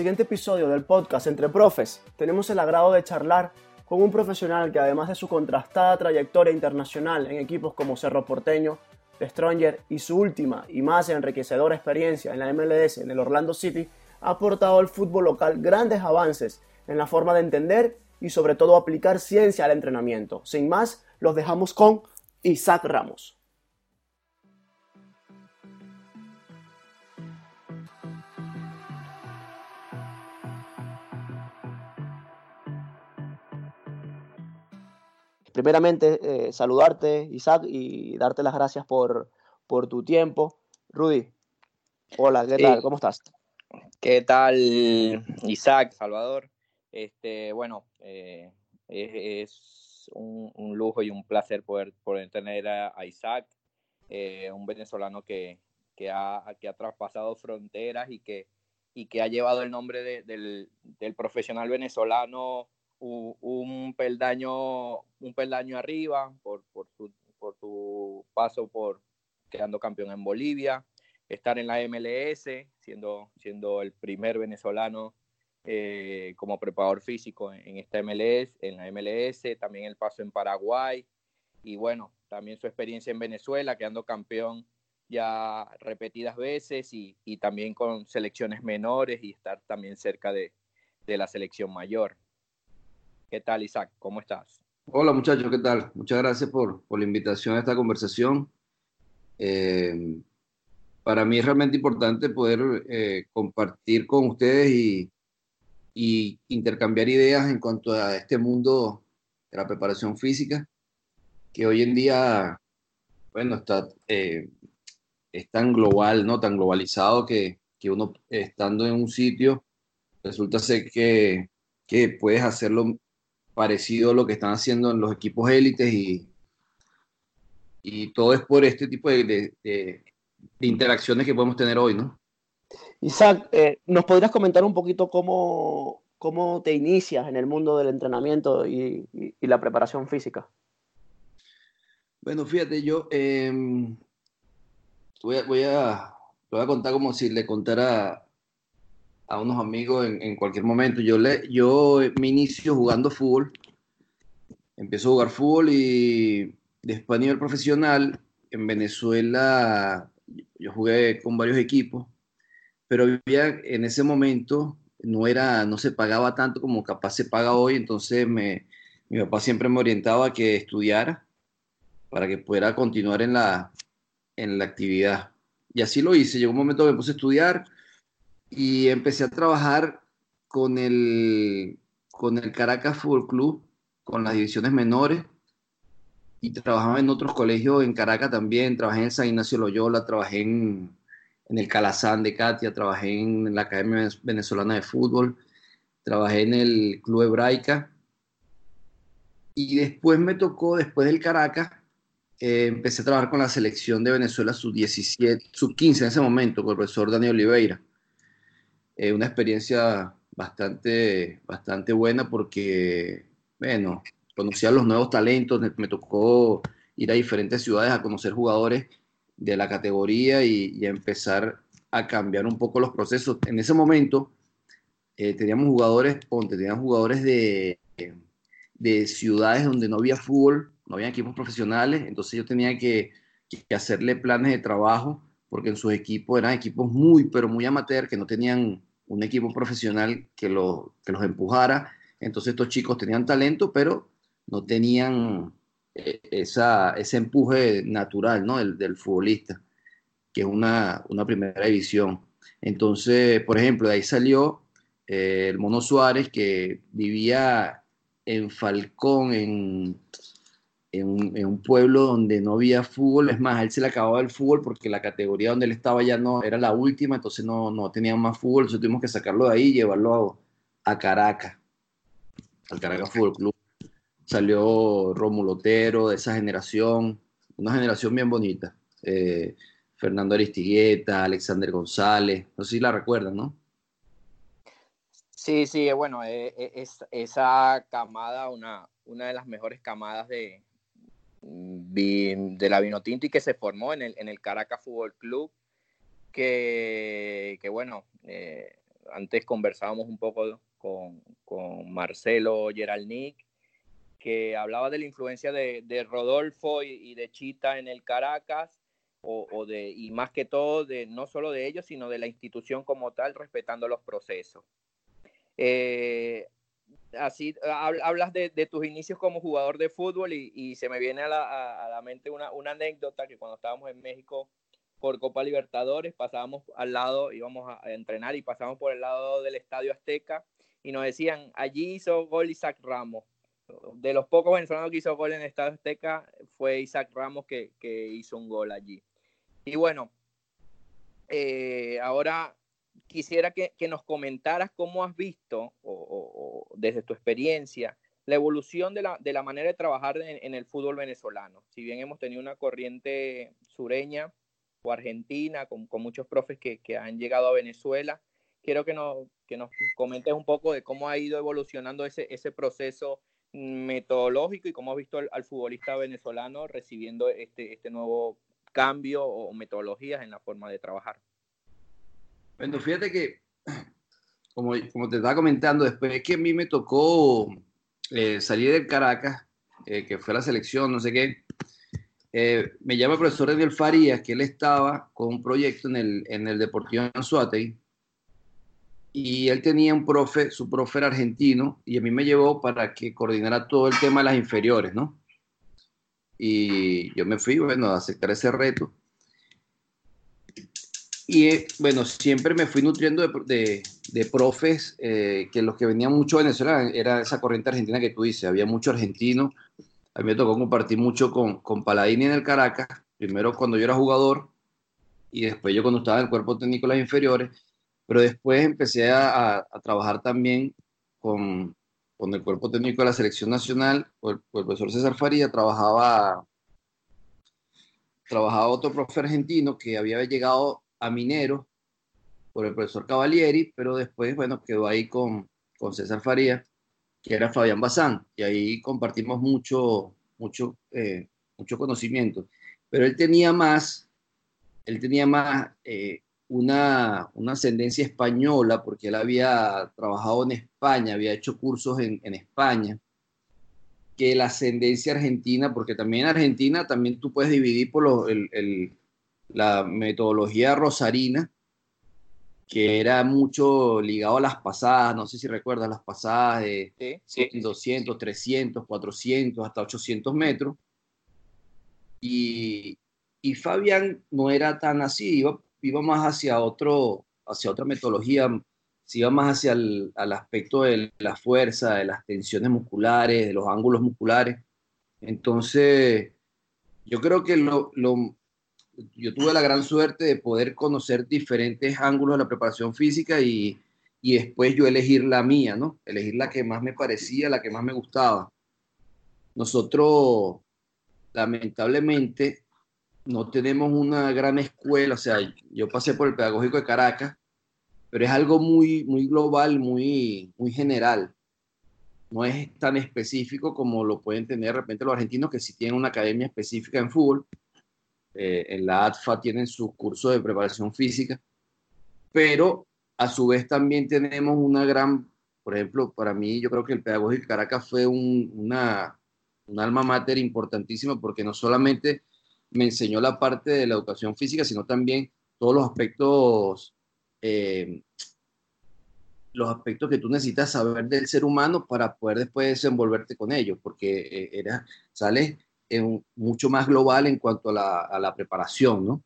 Siguiente episodio del podcast Entre Profes tenemos el agrado de charlar con un profesional que además de su contrastada trayectoria internacional en equipos como Cerro Porteño, The Stronger y su última y más enriquecedora experiencia en la MLS en el Orlando City, ha aportado al fútbol local grandes avances en la forma de entender y sobre todo aplicar ciencia al entrenamiento. Sin más, los dejamos con Isaac Ramos. Primeramente, eh, saludarte, Isaac, y darte las gracias por, por tu tiempo. Rudy, hola, ¿qué tal? ¿Cómo estás? ¿Qué tal, Isaac, Salvador? Este, bueno, eh, es, un, lujo y un placer poder, poder tener a, Isaac, eh, un venezolano que, que, ha, que ha traspasado fronteras y que, y que ha llevado el nombre del, del profesional venezolano un, peldaño, un peldaño arriba por, por, su, por su paso por quedando campeón en Bolivia, estar en la MLS, siendo, siendo el primer venezolano eh, como preparador físico en, esta MLS, en la MLS, también el paso en Paraguay y bueno, también su experiencia en Venezuela, quedando campeón ya repetidas veces y, y también con selecciones menores y estar también cerca de, de la selección mayor. ¿Qué tal, Isaac? ¿Cómo estás? Hola, muchachos, ¿qué tal? Muchas gracias por, la invitación a esta conversación. Eh, para mí es realmente importante poder eh, compartir con ustedes y, intercambiar ideas en cuanto a este mundo de la preparación física, que hoy en día, bueno, está, eh, es tan global, ¿no? Tan globalizado que, que uno estando en un sitio, resulta ser que, que puedes hacerlo parecido a lo que están haciendo en los equipos élites y, y todo es por este tipo de, de, interacciones que podemos tener hoy, ¿no? Isaac, eh, ¿nos podrías comentar un poquito cómo, cómo te inicias en el mundo del entrenamiento y, y, la preparación física? Bueno, fíjate, yo em, voy, a, voy, a, voy a contar como si le contara a unos amigos en, cualquier momento. Yo, le, yo me inicio jugando fútbol, empiezo a jugar fútbol y después a nivel profesional, en Venezuela yo jugué con varios equipos, pero en ese momento no, era, no se pagaba tanto como capaz se paga hoy, entonces me, mi papá siempre me orientaba a que estudiara para que pudiera continuar en la, en la actividad. Y así lo hice. Llegó un momento que me puse a estudiar, y empecé a trabajar con el, con el Caracas Fútbol Club, con las divisiones menores, y trabajaba en otros colegios en Caracas también, trabajé en San Ignacio Loyola, trabajé en, el Calazán de Katia, trabajé en la Academia Venezolana de Fútbol, trabajé en el Club Hebraica, y después me tocó, después del Caracas, eh, empecé a trabajar con la selección de Venezuela sub-17, sub-15 en ese momento, con el profesor Daniel Oliveira una experiencia bastante, bastante buena porque, bueno, conocí a los nuevos talentos, me, tocó ir a diferentes ciudades a conocer jugadores de la categoría y, empezar a cambiar un poco los procesos. En ese momento eh, teníamos jugadores, jugadores de, de ciudades donde no había fútbol, no había equipos profesionales, entonces yo tenía que, que hacerle planes de trabajo porque en sus equipos eran equipos muy, pero muy amateur, que no tenían un equipo profesional que, que los empujara. Entonces estos chicos tenían talento, pero no tenían eh, esa, ese empuje natural ¿no? del, del futbolista, que es una, una, primera división. Entonces, por ejemplo, de ahí salió eh, el Mono Suárez, que vivía en Falcón, en, en un, pueblo donde no había fútbol. Es más, a él se le acababa el fútbol porque la categoría donde él estaba ya no era la última, entonces no, no tenían más fútbol. Entonces tuvimos que sacarlo de ahí y llevarlo a, Caracas, al Caracas Fútbol Club. Salió Romulo Otero de esa generación, una generación bien bonita. Eh, Fernando Aristigueta, Alexander González, no sé si la recuerdan, ¿no? Sí, sí, bueno, eh, eh, es, esa camada, una, una de las mejores camadas de, de la Vinotinto y que se formó en el, en el Caracas Fútbol Club, que, bueno, eh, antes conversábamos un poco con, con Marcelo Geralnik, que hablaba de la influencia de, Rodolfo y, de Chita en el Caracas, o, de, y más que todo, de, no solo de ellos, sino de la institución como tal, respetando los procesos. Eh, así hablas de, tus inicios como jugador de fútbol y, se me viene a la, mente una, anécdota que cuando estábamos en México por Copa Libertadores pasábamos al lado, íbamos a, entrenar y pasábamos por el lado del Estadio Azteca y nos decían, allí hizo gol Isaac Ramos. De los pocos venezolanos que hizo gol en el Estadio Azteca fue Isaac Ramos que, hizo un gol allí. Y bueno, eh, ahora quisiera que, nos comentaras cómo has visto, o, desde tu experiencia, la evolución de la, manera de trabajar en, el fútbol venezolano. Si bien hemos tenido una corriente sureña o argentina, con, muchos profes que, han llegado a Venezuela, quiero que nos, que nos comentes un poco de cómo ha ido evolucionando ese, ese proceso metodológico y cómo has visto al, futbolista venezolano recibiendo este, este nuevo cambio o metodologías en la forma de trabajar. Bueno, fíjate que, como, como te estaba comentando, después que a mí me tocó eh, salir del Caracas, eh, que fue la selección, no sé qué, eh, me llama el profesor Daniel Farías, que él estaba con un proyecto en el, en el Deportivo Anzuategui, y él tenía un profe, su profe era argentino, y a mí me llevó para que coordinara todo el tema de las inferiores, ¿no? Y yo me fui, bueno, a aceptar ese reto. Y bueno, siempre me fui nutriendo de, de, profes, eh, que los que venían mucho de Venezuela era esa corriente argentina que tú dices, había mucho argentino. A mí me tocó compartir mucho con, con Paladini en el Caracas, primero cuando yo era jugador y después yo cuando estaba en el cuerpo técnico de las inferiores, pero después empecé a, a, trabajar también con, con, el cuerpo técnico de la selección nacional, el, el profesor César Faría trabajaba, trabajaba otro profe argentino que había llegado a Minero por el profesor Cavalieri, pero después, bueno, quedó ahí con, con César Faría, que era Fabián Bazán, y ahí compartimos mucho, mucho, eh, mucho conocimiento. Pero él tenía más, él tenía más eh, una, una, ascendencia española, porque él había trabajado en España, había hecho cursos en, en España, que la ascendencia argentina, porque también en Argentina también tú puedes dividir por los, el, el la metodología rosarina, que era mucho ligado a las pasadas, no sé si recuerdas las pasadas de 200, 300, 400, hasta 800 metros. Y, y Fabián no era tan así, iba, iba, más hacia, otro, hacia otra metodología, se iba más hacia el al aspecto de la fuerza, de las tensiones musculares, de los ángulos musculares. Entonces, yo creo que lo, lo, yo tuve la gran suerte de poder conocer diferentes ángulos de la preparación física y, y después yo elegir la mía, ¿no? Elegir la que más me parecía, la que más me gustaba. Nosotros, lamentablemente, no tenemos una gran escuela, o sea, yo pasé por el Pedagógico de Caracas, pero es algo muy, muy global, muy, muy general. No es tan específico como lo pueden tener de repente los argentinos que sí tienen una academia específica en fútbol, eh, en la ATFA tienen sus cursos de preparación física, pero a su vez también tenemos una gran, por ejemplo, para mí yo creo que el Pedagógico Caracas fue un, una, un alma mater importantísima porque no solamente me enseñó la parte de la educación física, sino también todos los aspectos, eh, los aspectos que tú necesitas saber del ser humano para poder después desenvolverte con ellos, porque eh, era, sales mucho más global en cuanto a la, preparación, ¿no?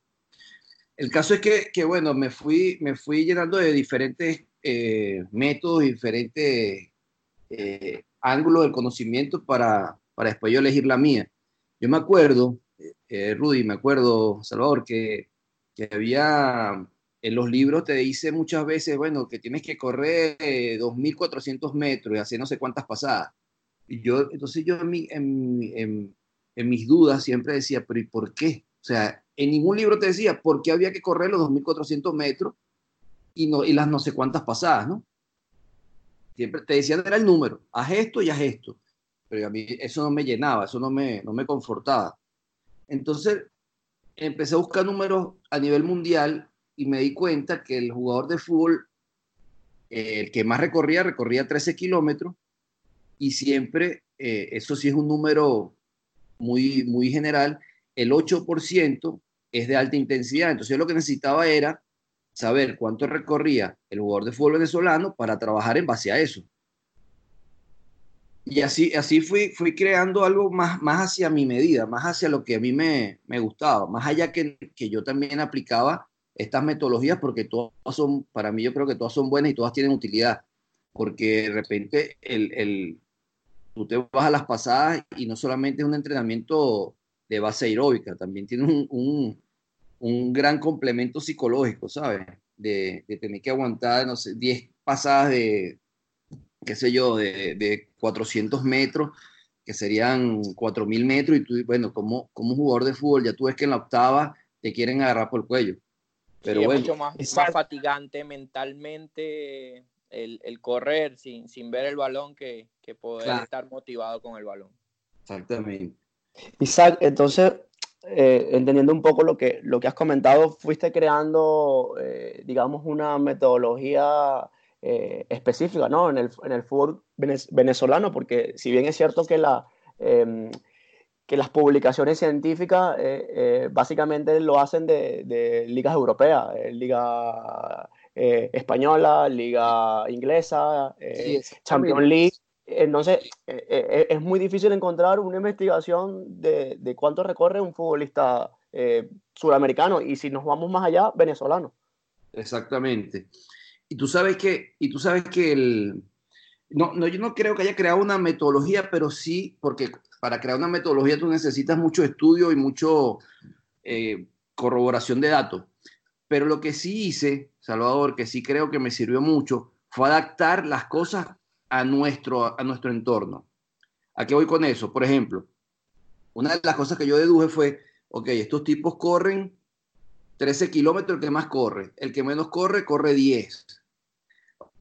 El caso es que, bueno, me fui, me fui llenando de diferentes eh, métodos, diferentes eh, ángulos del conocimiento para, para después yo elegir la mía. Yo me acuerdo, eh, Rudy, me acuerdo, Salvador, que, que, había en los libros te dice muchas veces, bueno, que tienes que correr 2.400 metros y hacer no sé cuántas pasadas. Y yo, entonces yo en, en, en, mis dudas siempre decía, pero ¿y por qué? O sea, en ningún libro te decía por qué había que correr los 2.400 metros y, no, y las no sé cuántas pasadas, ¿no? Siempre te decían era el número, haz esto y haz esto. Pero a mí eso no me llenaba, eso no me, no me confortaba. Entonces empecé a buscar números a nivel mundial y me di cuenta que el jugador de fútbol, eh, el que más recorría, recorría 13 kilómetros y siempre, eh, eso sí es un número muy, muy general, el 8% es de alta intensidad. Entonces yo lo que necesitaba era saber cuánto recorría el jugador de fútbol venezolano para trabajar en base a eso. Y así, así fui, fui creando algo más, más hacia mi medida, más hacia lo que a mí me, me gustaba, más allá que, que yo también aplicaba estas metodologías porque todas son, para mí yo creo que todas son buenas y todas tienen utilidad, porque de repente el, el, tú te vas a las pasadas y no solamente es un entrenamiento de base aeróbica, también tiene un, un, un gran complemento psicológico, ¿sabes? De, de, tener que aguantar, no sé, 10 pasadas de, qué sé yo, de, de 400 metros, que serían 4.000 metros, y tú, bueno, como, como jugador de fútbol, ya tú ves que en la octava te quieren agarrar por el cuello. Pero bueno, es mucho más, más fatigante mentalmente el, el, correr sin, sin ver el balón que, que poder claro. estar motivado con el balón. Exactamente. Isaac, entonces, eh, entendiendo un poco lo que, lo que has comentado, fuiste creando, eh, digamos, una metodología eh, específica ¿no? en, el, en el fútbol venezolano, porque si bien es cierto que, la, eh, que las publicaciones científicas eh, básicamente lo hacen de, de ligas europeas, Liga Española, Liga Inglesa, sí, Champions League. Entonces, es muy difícil encontrar una investigación de, de cuánto recorre un futbolista suramericano y si nos vamos más allá, venezolano. Exactamente. Y tú sabes que, y tú sabes que el, no, no, yo no creo que haya creado una metodología, pero sí, porque para crear una metodología tú necesitas mucho estudio y mucho eh, corroboración de datos. Pero lo que sí hice, Salvador, que sí creo que me sirvió mucho, fue adaptar las cosas a nuestro, a nuestro entorno. ¿A qué voy con eso? Por ejemplo, una de las cosas que yo deduje fue, ok, estos tipos corren 13 kilómetros el que más corre, el que menos corre, corre 10.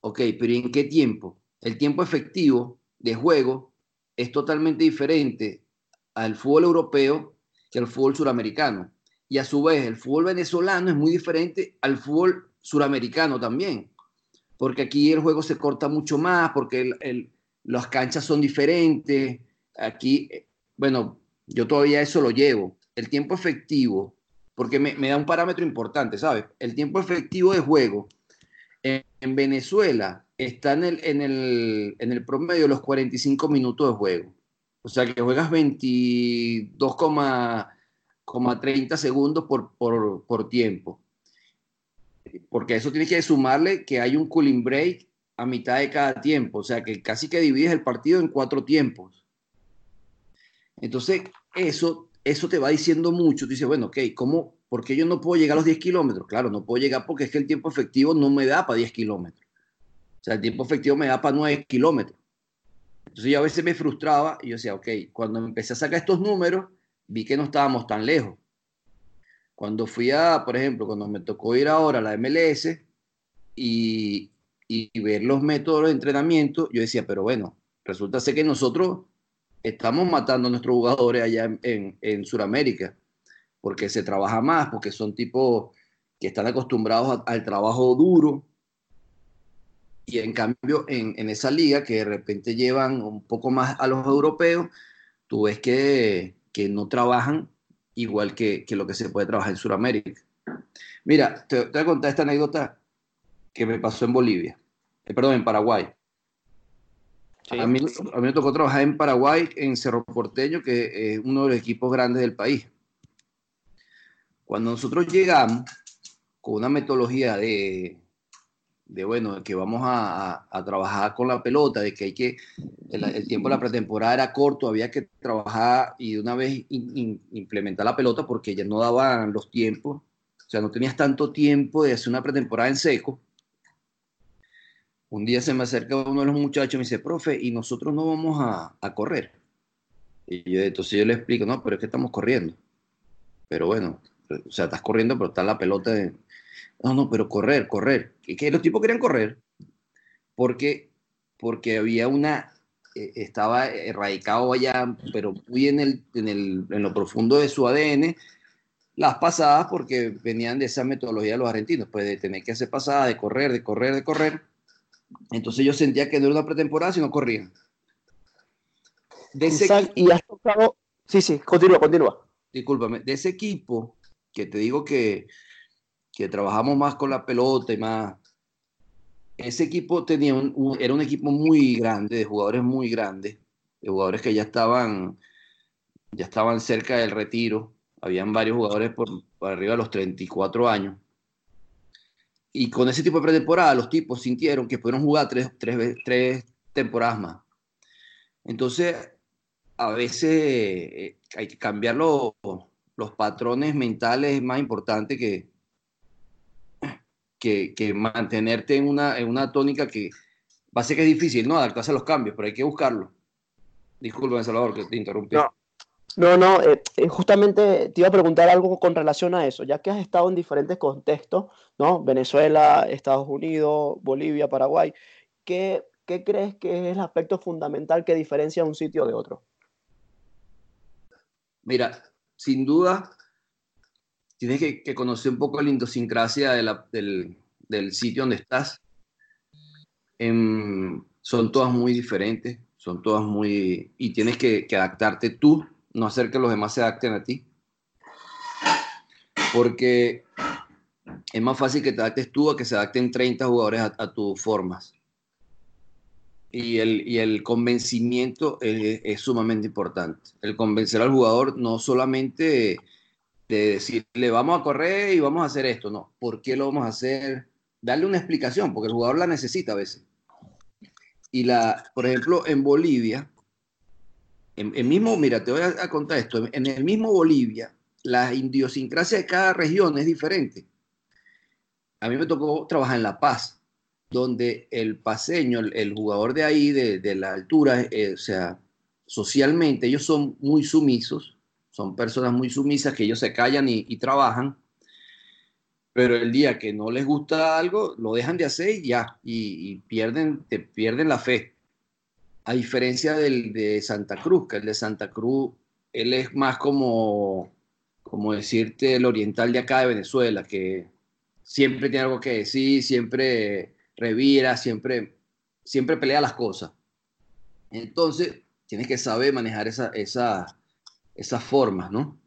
Ok, pero ¿en qué tiempo? El tiempo efectivo de juego es totalmente diferente al fútbol europeo que al fútbol suramericano. Y a su vez, el fútbol venezolano es muy diferente al fútbol suramericano también. Porque aquí el juego se corta mucho más, porque las canchas son diferentes. Aquí, bueno, yo todavía eso lo llevo. El tiempo efectivo porque me, da un parámetro importante, ¿sabes? El tiempo efectivo de juego en, en Venezuela está en el, en, el, en el promedio de los 45 minutos de juego. O sea que juegas 22,30 segundos por tiempo. Porque eso tiene que sumarle que hay un cooling break a mitad de cada tiempo. O sea que casi que divides el partido en cuatro tiempos. Entonces, eso eso te va diciendo mucho. Tú dices, bueno, ok, ¿cómo, ¿por qué yo no puedo llegar a los 10 kilómetros? Claro, no puedo llegar porque es que el tiempo efectivo no me da para 10 kilómetros. O sea, el tiempo efectivo me da para 9 kilómetros. Entonces yo a veces me frustraba y yo decía, ok, cuando empecé a sacar estos números, vi que no estábamos tan lejos. Cuando fui a, por ejemplo, cuando me tocó ir ahora a la MLS y, y ver los métodos de entrenamiento, yo decía, pero bueno, resulta ser que nosotros estamos matando a nuestros jugadores allá en, en, en Sudamérica, porque se trabaja más, porque son tipos que están acostumbrados al trabajo duro. Y en cambio, en, en, esa liga que de repente llevan un poco más a los europeos, tú ves que, que no trabajan igual que, que, lo que se puede trabajar en Sudamérica. Mira, te, te, voy a contar esta anécdota que me pasó en Bolivia, eh, perdón, en Paraguay. Sí. A, mí, a, mí, me tocó trabajar en Paraguay, en Cerro Porteño, que es uno de los equipos grandes del país. Cuando nosotros llegamos con una metodología de, de bueno, que vamos a, trabajar con la pelota, de que hay que, el, tiempo de la pretemporada era corto, había que trabajar y de una vez implementar la pelota porque ya no daban los tiempos, o sea, no tenías tanto tiempo de hacer una pretemporada en seco. Un día se me acerca uno de los muchachos y me dice, profe, y nosotros no vamos a, a correr. Y yo, entonces yo le explico, no, pero es que estamos corriendo. Pero bueno, o sea, estás corriendo, pero está la pelota de, no, no, pero correr, correr. Que, los tipos querían correr porque, porque había una, eh, estaba erradicado allá, pero muy en, el, en, el, en lo profundo de su ADN, las pasadas porque venían de esa metodología de los argentinos, pues de tener que hacer pasadas, de correr, de correr, de correr. Entonces yo sentía que no era una pretemporada, sino corrían. De ese y has tocado... Sí, sí, continúa, continúa. Discúlpame, de ese equipo que te digo que que trabajamos más con la pelota y más. Ese equipo tenía un, era un equipo muy grande, de jugadores muy grandes, de jugadores que ya estaban, ya estaban cerca del retiro. Habían varios jugadores por, arriba de los 34 años. Y con ese tipo de pretemporada, los tipos sintieron que pudieron jugar tres, tres, tres temporadas más. Entonces, a veces eh, hay que cambiar los, los patrones mentales, es más importante que, que, mantenerte en una, en una tónica que va a ser que es difícil, ¿no? Adaptarse a los cambios, pero hay que buscarlo. Disculpa, Salvador, que te interrumpí. No, no, no eh, eh, justamente te iba a preguntar algo con relación a eso, ya que has estado en diferentes contextos, ¿no? Venezuela, Estados Unidos, Bolivia, Paraguay. ¿Qué, qué crees que es el aspecto fundamental que diferencia un sitio de otro? Mira, sin duda, tienes que, conocer un poco la idiosincrasia del, sitio donde estás. son todas muy diferentes, son todas muy... Y tienes que, adaptarte tú, no hacer que los demás se adapten a ti. Porque es más fácil que te adaptes tú a que se adapten 30 jugadores a, tus formas. Y el, el convencimiento es, es, sumamente importante. El convencer al jugador no solamente de decirle vamos a correr y vamos a hacer esto, no, ¿por qué lo vamos a hacer? Darle una explicación, porque el jugador la necesita a veces. Y la, por ejemplo, en Bolivia, en, mismo, mira, te voy a, contar esto, en el mismo Bolivia, la idiosincrasia de cada región es diferente. A mí me tocó trabajar en La Paz, donde el paseño, el, jugador de ahí, de, la altura, eh, o sea, socialmente ellos son muy sumisos, son personas muy sumisas que ellos se callan y, trabajan, pero el día que no les gusta algo, lo dejan de hacer y ya, y, pierden, te pierden la fe. A diferencia del de Santa Cruz, que el de Santa Cruz, él es más como, como decirte, el oriental de acá de Venezuela, que siempre tiene algo que decir, siempre revira, siempre, siempre pelea las cosas. Entonces, tienes que saber manejar esa, esa, esas formas, ¿no?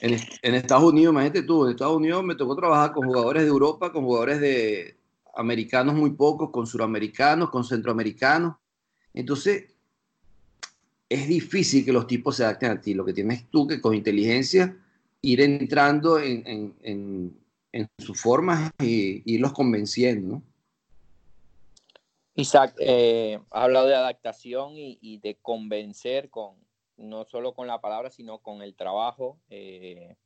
En, Estados Unidos, imagínate tú, en Estados Unidos me tocó trabajar con jugadores de Europa, con jugadores de americanos muy pocos, con suramericanos, con centroamericanos. Entonces, es difícil que los tipos se adapten a ti. Lo que tienes tú que con inteligencia ir entrando en, en, sus formas y, irlos convenciendo, ¿no? Isaac, eh, ha hablado de adaptación y de convencer con, no solo con la palabra, sino con el trabajo eh,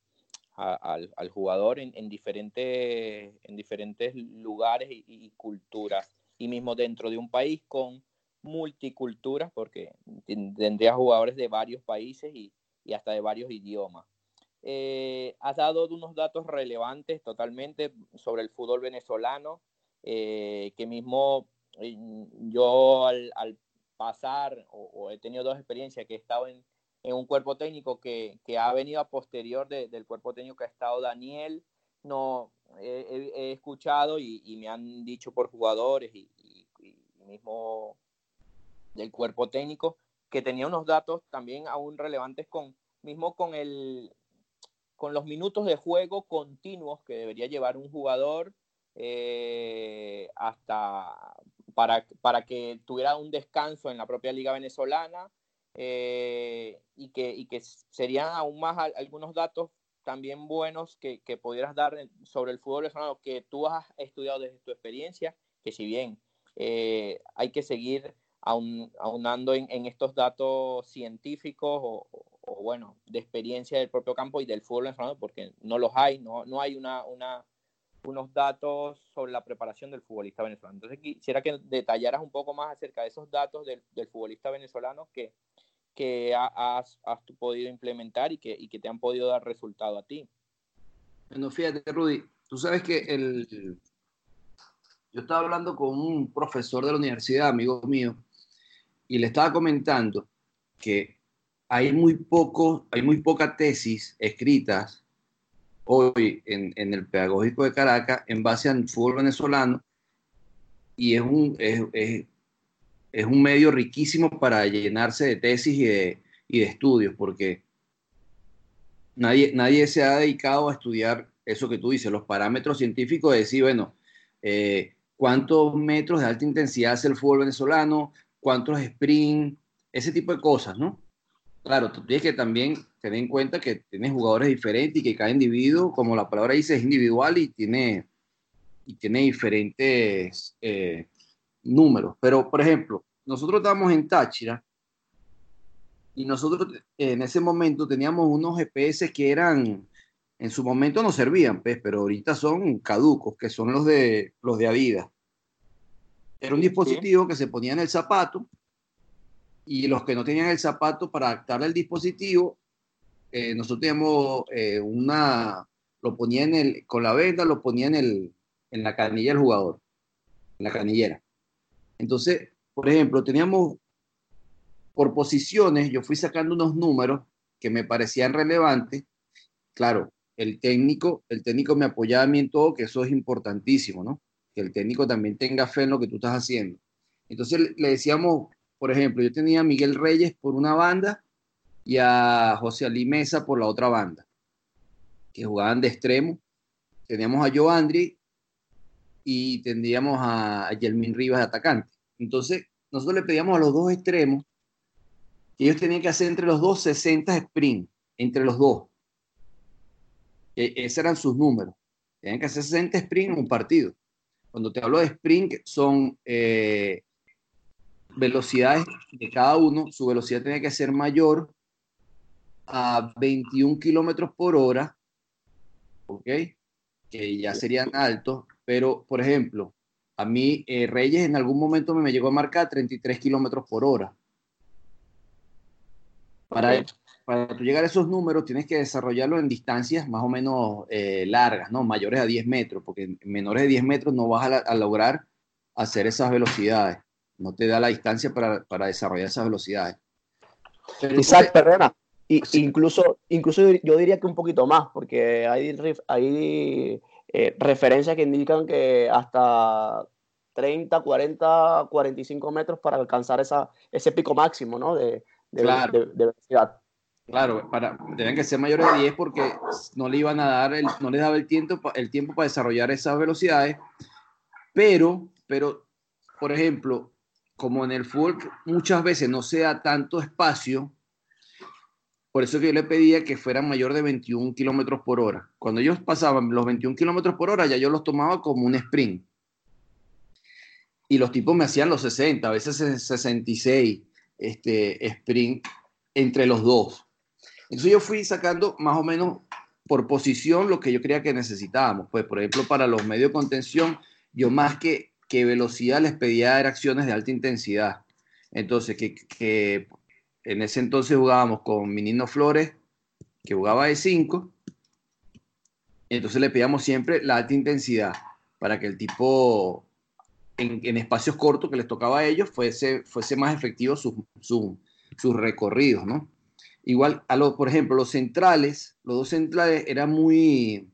al, jugador en, diferentes, en diferentes lugares y, culturas. Y mismo dentro de un país con multiculturas, porque tendría jugadores de varios países y, hasta de varios idiomas. Eh, has dado unos datos relevantes totalmente sobre el fútbol venezolano, eh, que mismo yo al, al pasar, o, he tenido dos experiencias, que he estado en, un cuerpo técnico que, ha venido a posterior del cuerpo técnico que ha estado Daniel, no he, escuchado y, me han dicho por jugadores y, mismo del cuerpo técnico que tenía unos datos también aún relevantes con mismo con el con los minutos de juego continuos que debería llevar un jugador eh, hasta para, para, que tuviera un descanso en la propia liga venezolana eh, y, que, y que serían aún más algunos datos también buenos que, que, pudieras dar sobre el fútbol venezolano que tú has estudiado desde tu experiencia, que si bien eh, hay que seguir aunando en, estos datos científicos o, o, bueno, de experiencia del propio campo y del fútbol venezolano, porque no los hay, no, no hay una, una, unos datos sobre la preparación del futbolista venezolano. Entonces quisiera que detallaras un poco más acerca de esos datos del, del futbolista venezolano que, que has, has, podido implementar y que, y que te han podido dar resultado a ti. Bueno, fíjate, Rudy, tú sabes que el... yo estaba hablando con un profesor de la universidad, amigo mío, y le estaba comentando que hay muy poco, hay muy poca tesis escritas hoy en, el pedagógico de Caracas en base al fútbol venezolano y es un, es, es un medio riquísimo para llenarse de tesis y de, y de estudios, porque nadie, nadie se ha dedicado a estudiar eso que tú dices, los parámetros científicos de decir, bueno, eh, cuántos metros de alta intensidad hace el fútbol venezolano, cuántos sprint, ese tipo de cosas, ¿no? Claro, tú tienes que también tener en cuenta que tienes jugadores diferentes y que cada individuo, como la palabra dice, es individual y tiene, y tiene diferentes eh, números. Pero, por ejemplo, nosotros estábamos en Táchira y nosotros en ese momento teníamos unos GPS que eran, en su momento no servían, pues, pero ahorita son caducos, que son los de, los de Adidas. Era un dispositivo que se ponía en el zapato y los que no tenían el zapato para adaptar el dispositivo, eh, nosotros teníamos eh, una, lo ponía en el, con la venda, lo ponía en, el, en la canilla del jugador, en la canillera. Entonces, por ejemplo, teníamos por posiciones, yo fui sacando unos números que me parecían relevantes. Claro, el técnico, el técnico me apoyaba a mí en todo, que eso es importantísimo, ¿no? Que el técnico también tenga fe en lo que tú estás haciendo. Entonces le decíamos, por ejemplo, yo tenía a Miguel Reyes por una banda y a José Ali Mesa por la otra banda, que jugaban de extremo. Teníamos a Joandri y tendríamos a Yelmin Rivas de atacante. Entonces, nosotros le pedíamos a los dos extremos que ellos tenían que hacer entre los dos 60 sprint, entre los dos. E esos eran sus números. Tenían que hacer 60 sprint en un partido. Cuando te hablo de sprint, son eh, velocidades de cada uno. Su velocidad tiene que ser mayor a 21 kilómetros por hora. ¿Ok? Que ya serían altos pero, por ejemplo, a mí eh, Reyes en algún momento me, llegó a marcar 33 kilómetros por hora. Para, para llegar a esos números tienes que desarrollarlo en distancias más o menos eh, largas, ¿no? Mayores a 10 metros, porque en menores de 10 metros no vas a, lograr hacer esas velocidades. No te da la distancia para, para desarrollar esas velocidades. Isaac, perdona. Y, incluso, incluso yo diría que un poquito más, porque hay, hay eh, referencias que indican que hasta 30, 40, 45 metros para alcanzar esa, ese pico máximo ¿no? de, de, velocidad. Claro, para, deben que ser mayores de 10 porque no le iban a dar, el, no les daba el tiempo, el tiempo para desarrollar esas velocidades. Pero, pero, por ejemplo, como en el fútbol muchas veces no se da tanto espacio, por eso que yo le pedía que fueran mayor de 21 kilómetros por hora. Cuando ellos pasaban los 21 kilómetros por hora, ya yo los tomaba como un sprint. Y los tipos me hacían los 60, a veces 66 este, sprint entre los dos. Entonces yo fui sacando más o menos por posición lo que yo creía que necesitábamos. Pues, por ejemplo, para los medios de contención, yo más que, que velocidad les pedía acciones de alta intensidad. Entonces, que, en ese entonces jugábamos con Minino Flores, que jugaba de 5. Entonces le pedíamos siempre la alta intensidad para que el tipo en, espacios cortos que les tocaba a ellos fuese, fuese más efectivo sus su, recorridos, ¿no? Igual, a lo, por ejemplo, los centrales, los dos centrales era muy,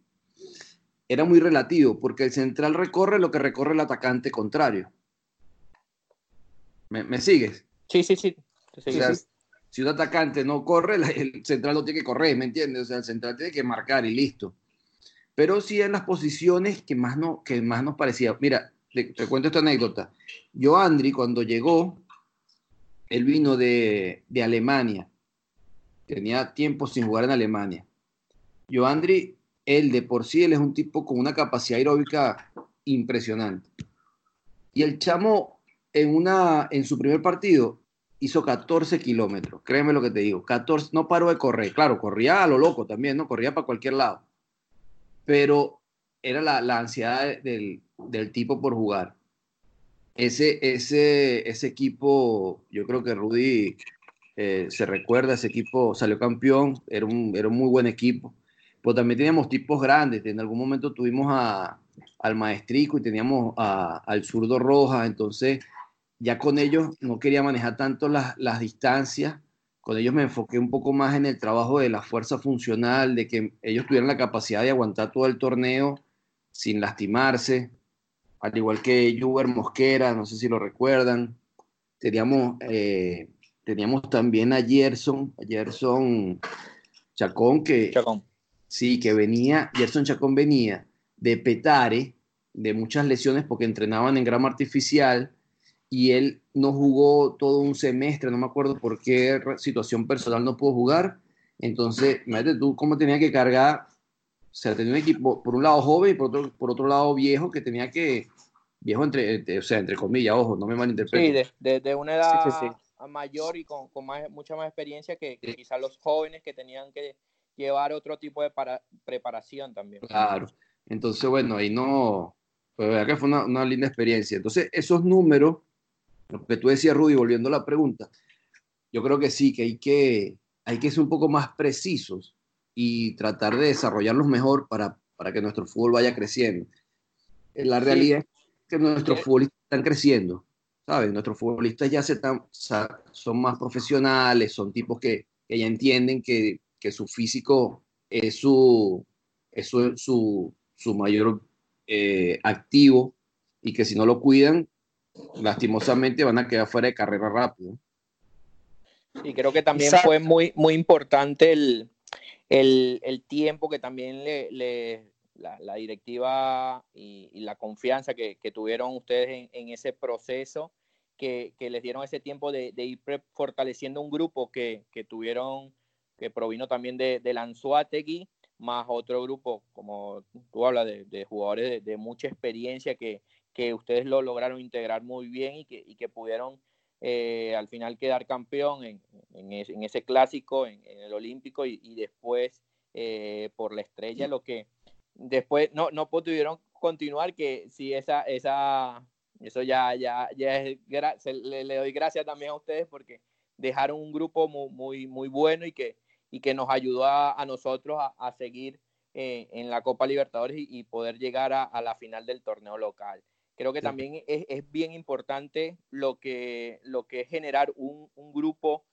era muy relativo, porque el central recorre lo que recorre el atacante contrario. ¿Me, sigues? Sí, sí, sí. sí, sí si un atacante no corre, el central no tiene que correr, ¿me entiendes? O sea, el central tiene que marcar y listo. Pero sí en las posiciones que más, no, que más nos parecía. Mira, te, cuento esta anécdota. Yo, Andri, cuando llegó, él vino de, de Alemania. Tenía tiempo sin jugar en Alemania. Joandri, él de por sí, él es un tipo con una capacidad aeróbica impresionante. Y el chamo en, una, en su primer partido hizo 14 kilómetros, créeme lo que te digo, 14, no paró de correr, claro, corría a lo loco también, ¿no? Corría para cualquier lado, pero era la, ansiedad del, del, tipo por jugar. Ese, ese, ese equipo, yo creo que Rudy eh, se recuerda, ese equipo salió campeón, era un, era un muy buen equipo, pero también teníamos tipos grandes, en algún momento tuvimos al Maestrico y teníamos al Zurdo Roja, entonces ya con ellos no quería manejar tanto las, las distancias, con ellos me enfoqué un poco más en el trabajo de la fuerza funcional, de que ellos tuvieran la capacidad de aguantar todo el torneo sin lastimarse, al igual que Juber Mosquera, no sé si lo recuerdan. Teníamos, eh, teníamos también a Gerson, a Gerson Chacón, que, Chacón. Sí, que venía, Gerson Chacón venía de Petare, de muchas lesiones porque entrenaban en grama artificial y él no jugó todo un semestre, no me acuerdo por qué situación personal no pudo jugar. Entonces, imagínate tú cómo tenía que cargar, o sea, tenía un equipo por un lado joven y por otro, por otro lado viejo que tenía que, viejo entre, o sea, entre comillas, ojo, no me malinterpreten. Sí, de, de, de una edad sí, sí, sí. mayor y con, con más, mucha más experiencia que, que quizás los jóvenes que tenían que llevar otro tipo de para, preparación también. Claro. Entonces, bueno, ahí no, pues verdad que fue una, una, linda experiencia. Entonces, esos números, lo que tú decías, Rudy, volviendo a la pregunta, yo creo que sí, que hay que, hay que ser un poco más precisos y tratar de desarrollarlos mejor para, para que nuestro fútbol vaya creciendo. La realidad sí. es que nuestros futbolistas están creciendo, ¿sabes? Nuestros futbolistas ya se están, son más profesionales, son tipos que, que ya entienden que, que su físico es su, es su, su, su mayor eh, activo y que si no lo cuidan, lastimosamente van a quedar fuera de carrera rápido. Y creo que también Exacto. fue muy, muy importante el, el, el tiempo que también le, le la, la, directiva y, y, la confianza que, que tuvieron ustedes en, en ese proceso, que, que, les dieron ese tiempo de, de ir fortaleciendo un grupo que, que, tuvieron, que provino también de, de Lanzuategui, más otro grupo, como tú hablas, de, de jugadores de, de, mucha experiencia que, que ustedes lo lograron integrar muy bien y que, y que pudieron eh, al final quedar campeón en, en, ese, en ese, clásico, en, en el Olímpico y, y después eh, por la estrella, lo que después no, no pudieron continuar, que si esa, esa, eso ya, ya, ya es, le, le, doy gracias también a ustedes porque dejaron un grupo muy, muy, muy bueno y que, y que nos ayudó a, a nosotros a, a seguir eh, en la Copa Libertadores y, y poder llegar a, a, la final del torneo local. Creo que sí. también es, es, bien importante lo que, lo que es generar un, un grupo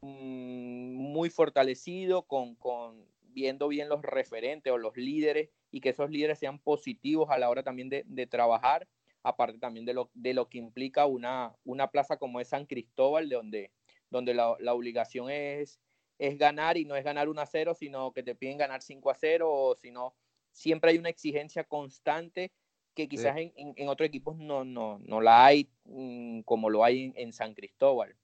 mmm, muy fortalecido, con, con, viendo bien los referentes o los líderes y que esos líderes sean positivos a la hora también de, de trabajar, aparte también de lo, de lo que implica una, una plaza como es San Cristóbal, de donde, donde la, la obligación es es ganar y no es ganar 1 a 0, sino que te piden ganar 5 a 0, o sino siempre hay una exigencia constante que quizás sí. en, en, en, otros equipos no, no, no la hay mmm, como lo hay en, en San Cristóbal.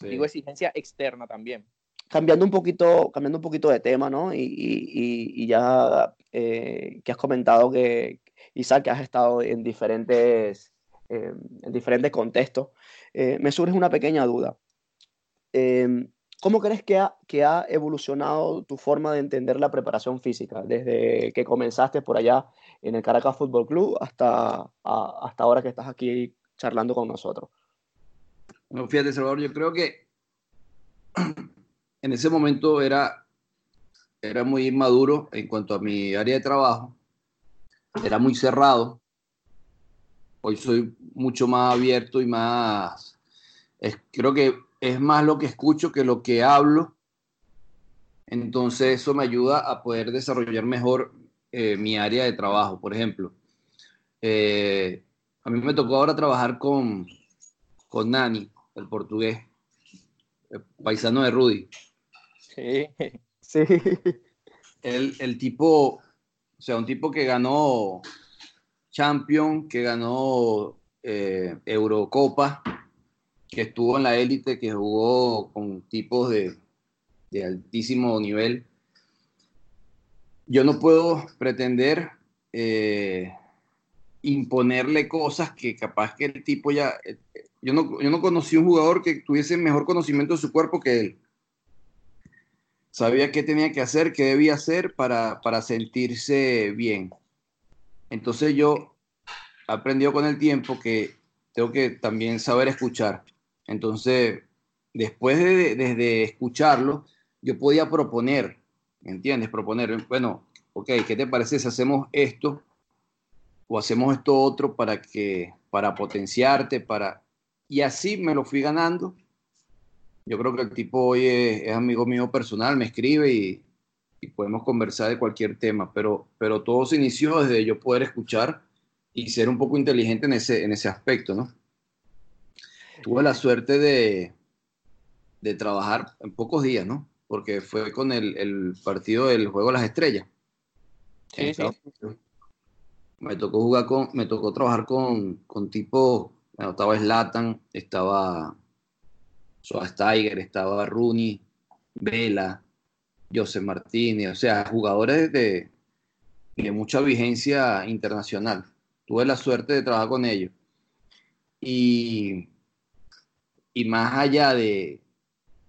Sí. Digo exigencia externa también. Cambiando un poquito, cambiando un poquito de tema, ¿no? Y, y, y ya eh, que has comentado que, Isaac, que has estado en diferentes, eh, en diferentes contextos, eh, me surge una pequeña duda. Eh, ¿Cómo crees que ha, que ha, evolucionado tu forma de entender la preparación física desde que comenzaste por allá en el Caracas Fútbol Club hasta, a, hasta ahora que estás aquí charlando con nosotros? No, fíjate, Salvador, yo creo que en ese momento era, era muy inmaduro en cuanto a mi área de trabajo, era muy cerrado. Hoy soy mucho más abierto y más, creo que es más lo que escucho que lo que hablo. Entonces eso me ayuda a poder desarrollar mejor eh, mi área de trabajo. Por ejemplo, eh, a mí me tocó ahora trabajar con, con Nani, el portugués, el paisano de Rudy. Sí, sí. El, el tipo, o sea, un tipo que ganó Champion, que ganó eh, Eurocopa, que estuvo en la élite, que jugó con tipos de, de altísimo nivel. yo no puedo pretender eh, imponerle cosas que capaz que el tipo ya... Eh, yo no, yo no conocí un jugador que tuviese mejor conocimiento de su cuerpo que él. Sabía qué tenía que hacer, qué debía hacer para, para sentirse bien. Entonces yo he aprendido con el tiempo que tengo que también saber escuchar. Entonces, después de, de escucharlo, yo podía proponer, ¿entiendes? Proponer, bueno, ok, ¿qué te parece si hacemos esto o hacemos esto otro para que, para potenciarte, para... Y así me lo fui ganando. Yo creo que el tipo hoy es, amigo mío personal, me escribe y, y, podemos conversar de cualquier tema, pero, pero todo se inició desde yo poder escuchar y ser un poco inteligente en ese, en ese aspecto, ¿no? Tuve la suerte de, de trabajar en pocos días, ¿no? Porque fue con el, el partido del Juego de las Estrellas. Sí, sí. Me tocó jugar con, me tocó trabajar con, con tipos, bueno, estaba Slatan, estaba Schweinsteiger, estaba Rooney, Vela, José Martínez, o sea, jugadores de, de mucha vigencia internacional. Tuve la suerte de trabajar con ellos. Y, y más allá de,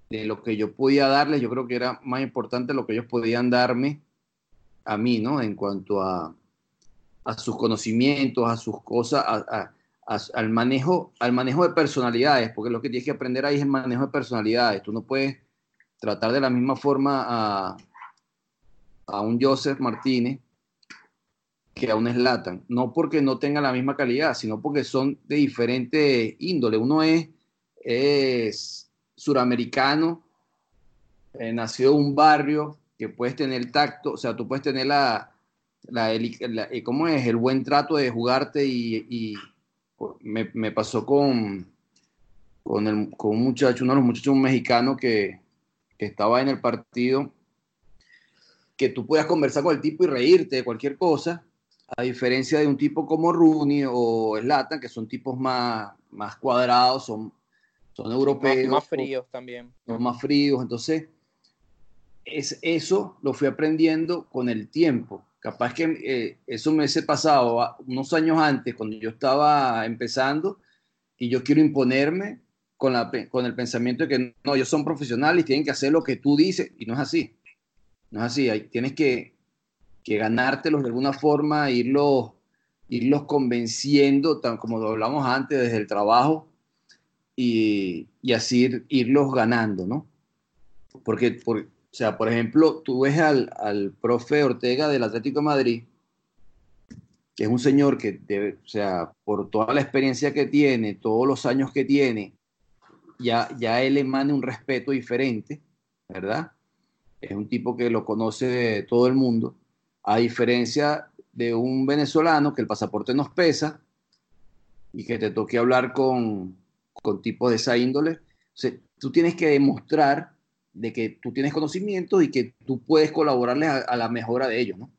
de lo que yo podía darles, yo creo que era más importante lo que ellos podían darme a mí, ¿no? En cuanto a, a sus conocimientos, a sus cosas, a, al, manejo, al manejo de personalidades, porque lo que tienes que aprender ahí es el manejo de personalidades. Tú no puedes tratar de la misma forma a, a un Joseph Martínez que a un Slatan, no porque no tenga la misma calidad, sino porque son de diferente índole. Uno es, es suramericano, eh, nació en un barrio, que puedes tener tacto, o sea, tú puedes tener la, la, eh, ¿cómo es? El buen trato de jugarte y, me, pasó con, con, el, con, un muchacho, uno de los muchachos un mexicano que, que estaba en el partido, que tú puedas conversar con el tipo y reírte de cualquier cosa, a diferencia de un tipo como Rooney o Slatan, que son tipos más, más cuadrados, son, son europeos. Más, más fríos también. Son más fríos, entonces es, eso lo fui aprendiendo con el tiempo. Capaz que eh, eso me he pasado unos años antes, cuando yo estaba empezando, y yo quiero imponerme con, la, con el pensamiento de que no, ellos son profesionales y tienen que hacer lo que tú dices, y no es así. No es así, tienes que, que ganártelos de alguna forma, irlos, irlos convenciendo, tan como lo hablamos antes, desde el trabajo, y, y así irlos ganando, ¿no? Porque, porque o sea, por ejemplo, tú ves al, al profe Ortega del Atlético de Madrid, que es un señor que, debe, o sea, por toda la experiencia que tiene, todos los años que tiene, ya, ya él emana un respeto diferente, ¿verdad? Es un tipo que lo conoce todo el mundo, a diferencia de un venezolano que el pasaporte nos pesa y que te toque hablar con, con tipos de esa índole. Tú tienes que demostrar de que tú tienes conocimiento y que tú puedes colaborarles a, la mejora de ellos, ¿no?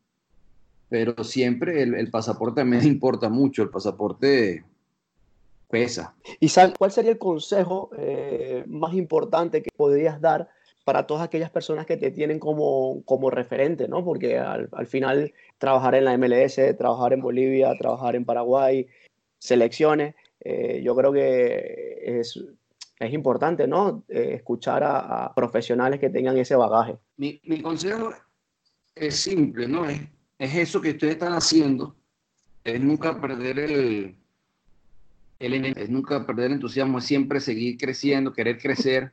Pero siempre el, pasaporte me importa mucho, el pasaporte pesa. ¿Y cuál sería el consejo eh, más importante que podrías dar para todas aquellas personas que te tienen como, como referente, ¿no? Porque al final trabajar en la MLS, trabajar en Bolivia, trabajar en Paraguay, selecciones, eh, yo creo que es es importante, ¿no? Eh, escuchar a, profesionales que tengan ese bagaje. Mi, mi consejo es simple, ¿no? Es, es, eso que ustedes están haciendo, es nunca perder el, el, es nunca perder el entusiasmo, es siempre seguir creciendo, querer crecer,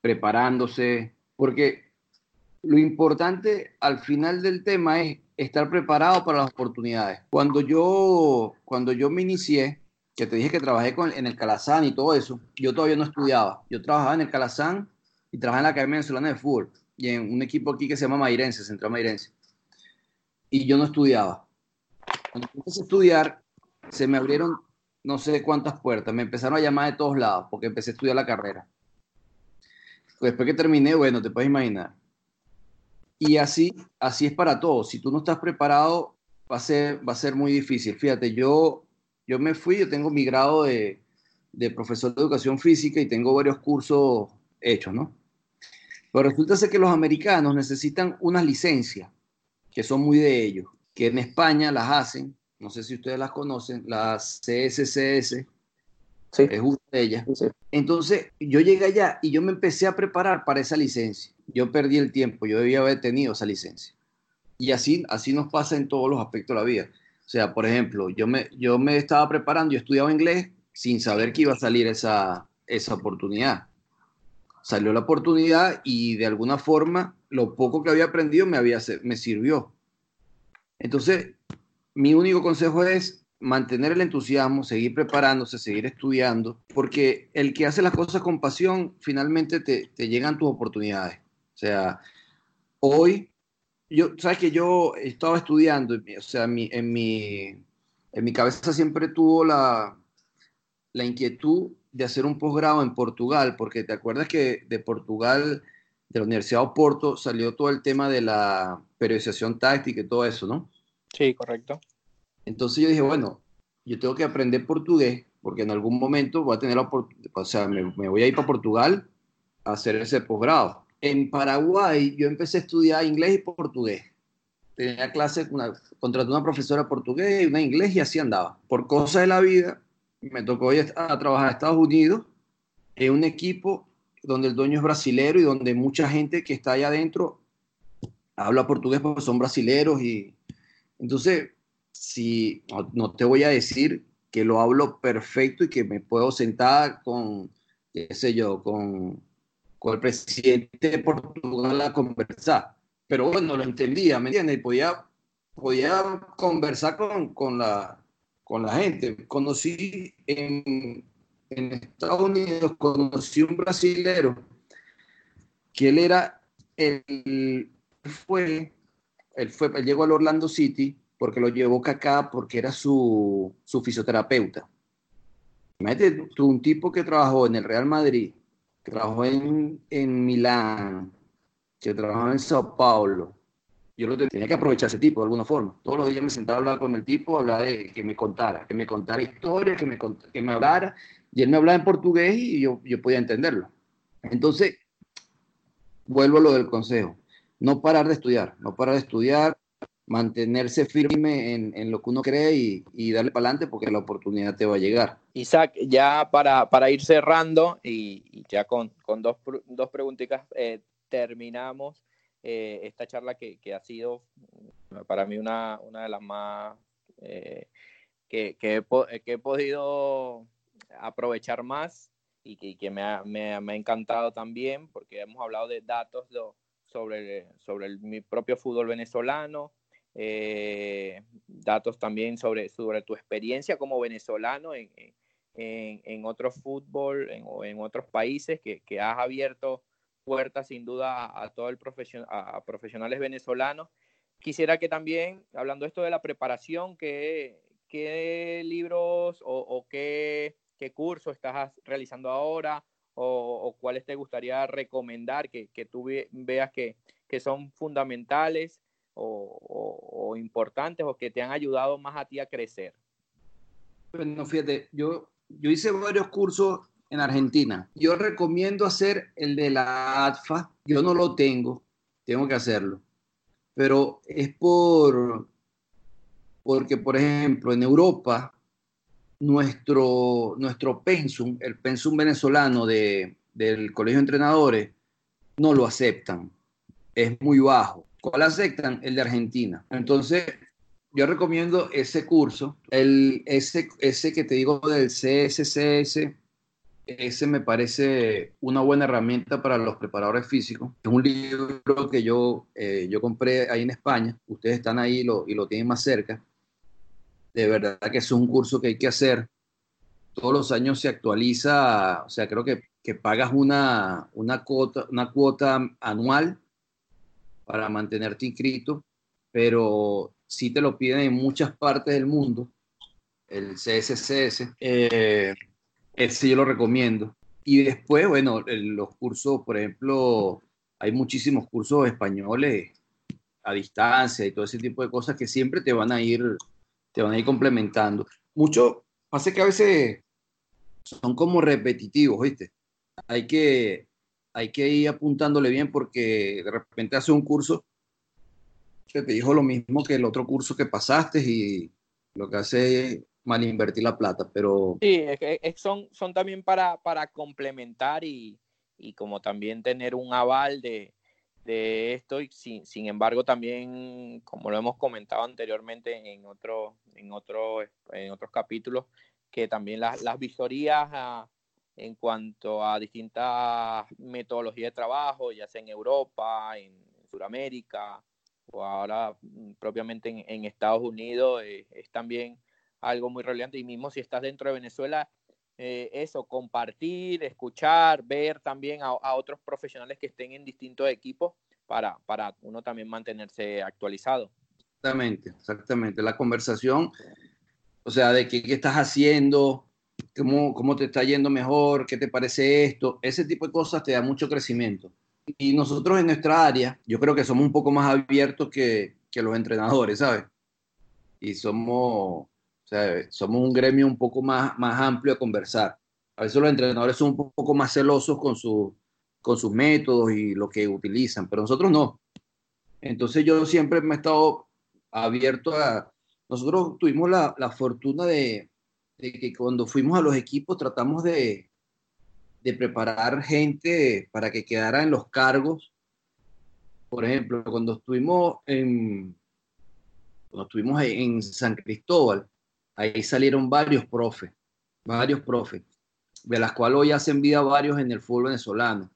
preparándose, porque lo importante al final del tema es estar preparado para las oportunidades. Cuando yo, cuando yo me inicié, que te dije que trabajé con, en el Calazán y todo eso, yo todavía no estudiaba. Yo trabajaba en el Calazán y trabajaba en la Academia Venezolana de Fútbol y en un equipo aquí que se llama Mairense, Central Mairense. Y yo no estudiaba. Cuando empecé a estudiar, se me abrieron no sé cuántas puertas. Me empezaron a llamar de todos lados porque empecé a estudiar la carrera. después que terminé, bueno, te puedes imaginar. Y así, así es para todos. Si tú no estás preparado, va a ser, va a ser muy difícil. Fíjate, yo yo me fui, yo tengo mi grado de, de profesor de educación física y tengo varios cursos hechos, ¿no? Pero resulta ser que los americanos necesitan una licencia que son muy de ellos, que en España las hacen, no sé si ustedes las conocen, las CSCS, Sí. es una de ellas. Sí. Entonces, yo llegué allá y yo me empecé a preparar para esa licencia. Yo perdí el tiempo, yo debía haber tenido esa licencia. Y así, así nos pasa en todos los aspectos de la vida. O sea, por ejemplo, yo me, yo me estaba preparando, yo estudiaba inglés sin saber que iba a salir esa, esa oportunidad. Salió la oportunidad y de alguna forma lo poco que había aprendido me, había, me sirvió. Entonces, mi único consejo es mantener el entusiasmo, seguir preparándose, seguir estudiando, porque el que hace las cosas con pasión, finalmente te, te llegan tus oportunidades. O sea, hoy, yo, sabes que yo estaba estudiando, o sea, mi, en, mi, en mi cabeza siempre tuvo la, la inquietud de hacer un posgrado en Portugal, porque te acuerdas que de Portugal, de la Universidad de Oporto, salió todo el tema de la periodización táctica y todo eso, ¿no? Sí, correcto. Entonces yo dije, bueno, yo tengo que aprender portugués porque en algún momento voy a tener la oportunidad, o sea, me, me, voy a ir para Portugal a hacer ese posgrado. En Paraguay yo empecé a estudiar inglés y portugués. Tenía clases, contraté una profesora portugués y una inglés y así andaba. Por cosas de la vida, me tocó ir a trabajar a Estados Unidos en un equipo donde el dueño es brasilero y donde mucha gente que está allá adentro habla portugués porque son brasileros y entonces si no, te voy a decir que lo hablo perfecto y que me puedo sentar con, qué sé yo, con, con el presidente de Portugal a conversar. Pero bueno, lo entendía, ¿me entiendes? Podía, podía conversar con, con, la, con la gente. Conocí en, en Estados Unidos, conocí un brasilero que él era, el, fue, él fue, él llegó al Orlando City porque lo llevó Kaká porque era su, su fisioterapeuta. Imagínate tú, un tipo que trabajó en el Real Madrid, trabajó en, en Milán, que trabajó en Sao Paulo. Yo lo tenía que aprovechar ese tipo de alguna forma. Todos los días me sentaba a hablar con el tipo, hablar de que me contara, que me contara historias, que me, que me hablara. Y él me hablaba en portugués y yo, yo podía entenderlo. Entonces, vuelvo a lo del consejo. No parar de estudiar, no parar de estudiar, mantenerse firme en, en, lo que uno cree y, y darle para adelante porque la oportunidad te va a llegar. Isaac, ya para, para ir cerrando y, y ya con, con, dos, dos preguntitas eh, terminamos eh, esta charla que, que, ha sido para mí una, una de las más eh, que, que, he, que, he, podido aprovechar más y que, que me, ha, me, me, ha, encantado también porque hemos hablado de datos de, sobre, sobre el, mi propio fútbol venezolano, eh, datos también sobre, sobre tu experiencia como venezolano en, en, en otro fútbol en, en otros países que, que, has abierto puertas sin duda a, todo el profesion, a, profesionales venezolanos. Quisiera que también, hablando esto de la preparación, ¿qué, qué libros o, qué, qué cursos estás realizando ahora? O, o, cuáles te gustaría recomendar que, que tú veas que, que son fundamentales o, o, importantes o que te han ayudado más a ti a crecer? Bueno, fíjate, yo, yo hice varios cursos en Argentina. Yo recomiendo hacer el de la ADFA. Yo no lo tengo, tengo que hacerlo. Pero es por, porque, por ejemplo, en Europa, nuestro, nuestro pensum, el pensum venezolano de, del Colegio de Entrenadores, no lo aceptan. Es muy bajo. ¿Cuál aceptan? El de Argentina. Entonces, yo recomiendo ese curso, el, ese, ese que te digo del CSCS, ese me parece una buena herramienta para los preparadores físicos. Es un libro que yo, eh, yo compré ahí en España, ustedes están ahí lo, y lo tienen más cerca. De verdad que es un curso que hay que hacer. Todos los años se actualiza, o sea, creo que, que pagas una, una, cuota, una cuota anual para mantenerte inscrito, pero sí te lo piden en muchas partes del mundo, el CSCS, eh, ese yo lo recomiendo. Y después, bueno, los cursos, por ejemplo, hay muchísimos cursos españoles a distancia y todo ese tipo de cosas que siempre te van a ir, te van a ir complementando. Mucho, pasa que a veces son como repetitivos, ¿viste? Hay que, hay que ir apuntándole bien porque de repente hace un curso te dijo lo mismo que el otro curso que pasaste y lo que hace es mal invertir la plata, pero... Sí, son, son también para, para complementar y, y como también tener un aval de, de esto y sin, sin, embargo también como lo hemos comentado anteriormente en otro, en otro, en otros capítulos que también las, las visorías en cuanto a distintas metodologías de trabajo ya sea en Europa en, Sudamérica o ahora mm, propiamente en, en Estados Unidos eh, es también algo muy relevante y mismo si estás dentro de Venezuela eh, eso, compartir, escuchar, ver también a, otros profesionales que estén en distintos equipos para, para uno también mantenerse actualizado. Exactamente, exactamente. La conversación, o sea, de qué, qué estás haciendo, cómo, cómo te está yendo mejor, qué te parece esto, ese tipo de cosas te da mucho crecimiento. Y nosotros en nuestra área, yo creo que somos un poco más abiertos que, que los entrenadores, ¿sabes? Y somos, somos un gremio un poco más, más amplio a conversar. A veces los entrenadores son un poco más celosos con, su, con sus métodos y lo que utilizan, pero nosotros no. Entonces yo siempre me he estado abierto a... Nosotros tuvimos la, la fortuna de, de, que cuando fuimos a los equipos tratamos de, de preparar gente para que quedara en los cargos. Por ejemplo, cuando estuvimos en, cuando estuvimos en San Cristóbal, ahí salieron varios profes, varios profes, de las cuales hoy hacen vida varios en el fútbol venezolano.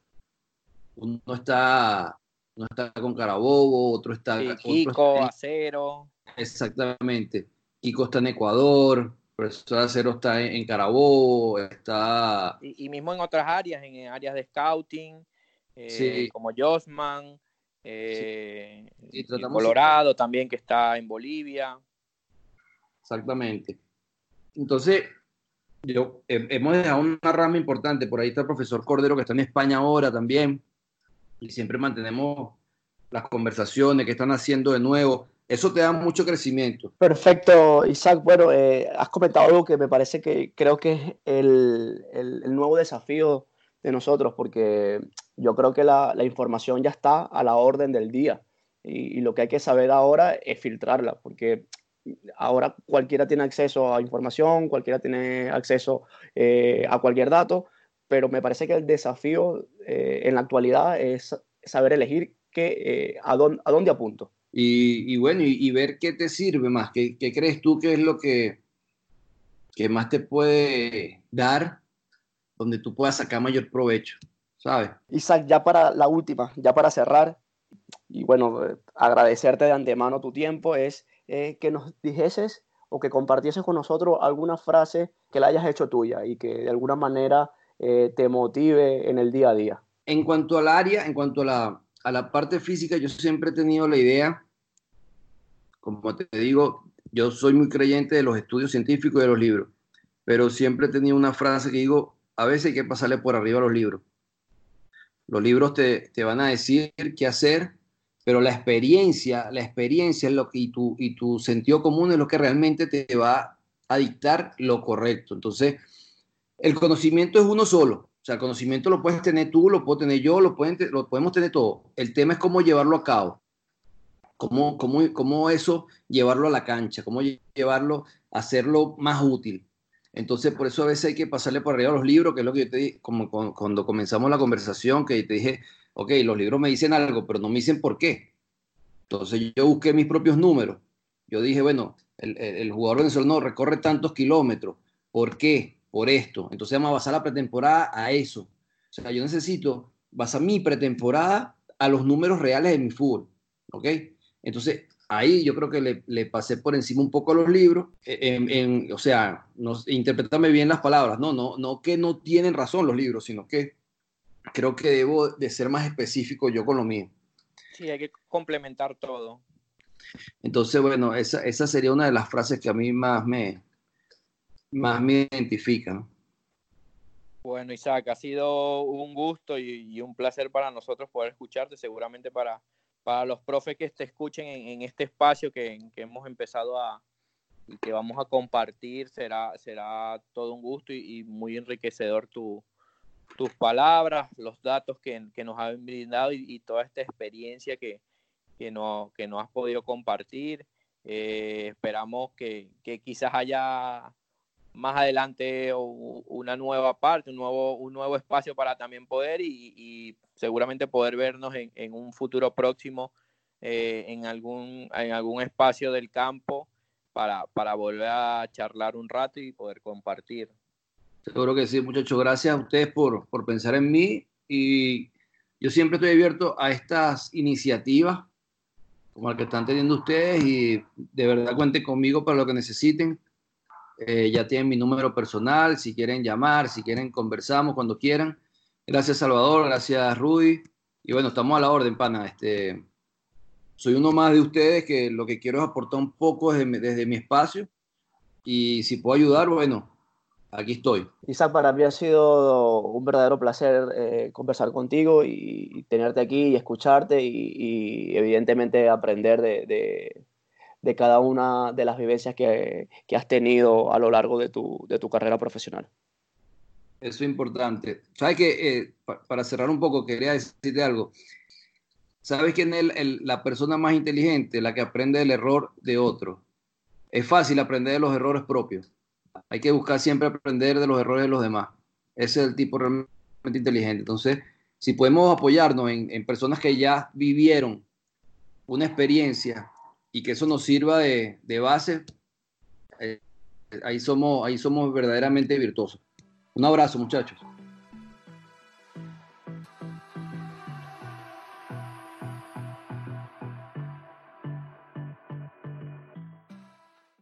Uno está, uno está con Carabobo, otro está... Sí, Kiko, Acero. Exactamente. Kiko está en Ecuador, profesor Acero está en, Carabobo, está... Y, mismo en otras áreas, en áreas de scouting, eh, como Josman, eh, Colorado también, que está en Bolivia. Exactamente. Entonces, yo, hemos dejado una rama importante. Por ahí está el profesor Cordero, que está en España ahora también. Y siempre mantenemos las conversaciones que están haciendo de nuevo. Eso te da mucho crecimiento. Perfecto, Isaac. Bueno, eh, has comentado algo que me parece que creo que es el, el, nuevo desafío de nosotros, porque yo creo que la, la, información ya está a la orden del día. Y, lo que hay que saber ahora es filtrarla, porque ahora cualquiera tiene acceso a información, cualquiera tiene acceso eh, a cualquier dato, pero me parece que el desafío eh, en la actualidad es saber elegir qué, eh, a dónde apunto. Y, bueno, y, ver qué te sirve más, qué, qué, crees tú que es lo que, que más te puede dar, donde tú puedas sacar mayor provecho, ¿sabes? Isaac, ya para la última, ya para cerrar, y bueno, agradecerte de antemano tu tiempo, es eh, que nos dijeses o que compartieses con nosotros alguna frase que la hayas hecho tuya y que de alguna manera eh, te motive en el día a día. En cuanto al área, en cuanto a la, a la parte física, yo siempre he tenido la idea, como te digo, yo soy muy creyente de los estudios científicos y de los libros, pero siempre he tenido una frase que digo, a veces hay que pasarle por arriba a los libros. Los libros te, te van a decir qué hacer, pero la experiencia, la experiencia es lo que, y, tu, y tu sentido común es lo que realmente te va a dictar lo correcto. Entonces, el conocimiento es uno solo. O sea, el conocimiento lo puedes tener tú, lo puedo tener yo, lo, pueden, lo podemos tener todo. El tema es cómo llevarlo a cabo. Cómo, cómo, cómo eso llevarlo a la cancha, cómo llevarlo, hacerlo más útil. Entonces, por eso a veces hay que pasarle por arriba los libros, que es lo que yo te dije, como cuando comenzamos la conversación, que te dije, ok, los libros me dicen algo, pero no me dicen por qué. Entonces yo busqué mis propios números. Yo dije, bueno, el, el, jugador venezolano recorre tantos kilómetros. ¿Por qué? Por esto. Entonces vamos a basar la pretemporada a eso. O sea, yo necesito basar mi pretemporada a los números reales de mi fútbol. ¿Ok? Entonces, ahí yo creo que le, le pasé por encima un poco a los libros. En, en, o sea, no, interprétame bien las palabras. No, no, no que no tienen razón los libros, sino que creo que debo de ser más específico yo con lo mío. Sí, hay que complementar todo. Entonces, bueno, esa, esa sería una de las frases que a mí más me, más me identifican. Bueno, Isaac, ha sido un gusto y, un placer para nosotros poder escucharte, seguramente para, para los profes que te escuchen en, este espacio que, hemos empezado a y que vamos a compartir, será, será todo un gusto y muy enriquecedor tu, tus palabras, los datos que, nos han brindado y, toda esta experiencia que, que, no, que no has podido compartir. Eh, esperamos que, que, quizás haya más adelante una nueva parte, un nuevo, un nuevo espacio para también poder y, seguramente poder vernos en, en un futuro próximo eh, en, algún, en algún espacio del campo para, para volver a charlar un rato y poder compartir. Seguro que sí, muchachos. Gracias a ustedes por, por pensar en mí y yo siempre estoy abierto a estas iniciativas como la que están teniendo ustedes y de verdad cuenten conmigo para lo que necesiten. Eh, ya tienen mi número personal, si quieren llamar, si quieren conversamos cuando quieran. Gracias Salvador, gracias Rudy. Y bueno, estamos a la orden, pana. Este, soy uno más de ustedes que lo que quiero es aportar un poco desde, mi espacio. Y si puedo ayudar, bueno, aquí estoy. Isaac, para mí ha sido un verdadero placer eh, conversar contigo y, tenerte aquí y escucharte y, evidentemente aprender de, de, cada una de las vivencias que, que, has tenido a lo largo de tu, de tu carrera profesional. Eso es importante. ¿Sabes que eh, Para cerrar un poco, quería decirte algo. ¿Sabes quién es la persona más inteligente? La que aprende del error de otro. Es fácil aprender de los errores propios hay que buscar siempre aprender de los errores de los demás. Ese es el tipo realmente inteligente. Entonces, si podemos apoyarnos en, personas que ya vivieron una experiencia y que eso nos sirva de, base, eh, ahí, somos, ahí somos verdaderamente virtuosos. Un abrazo, muchachos.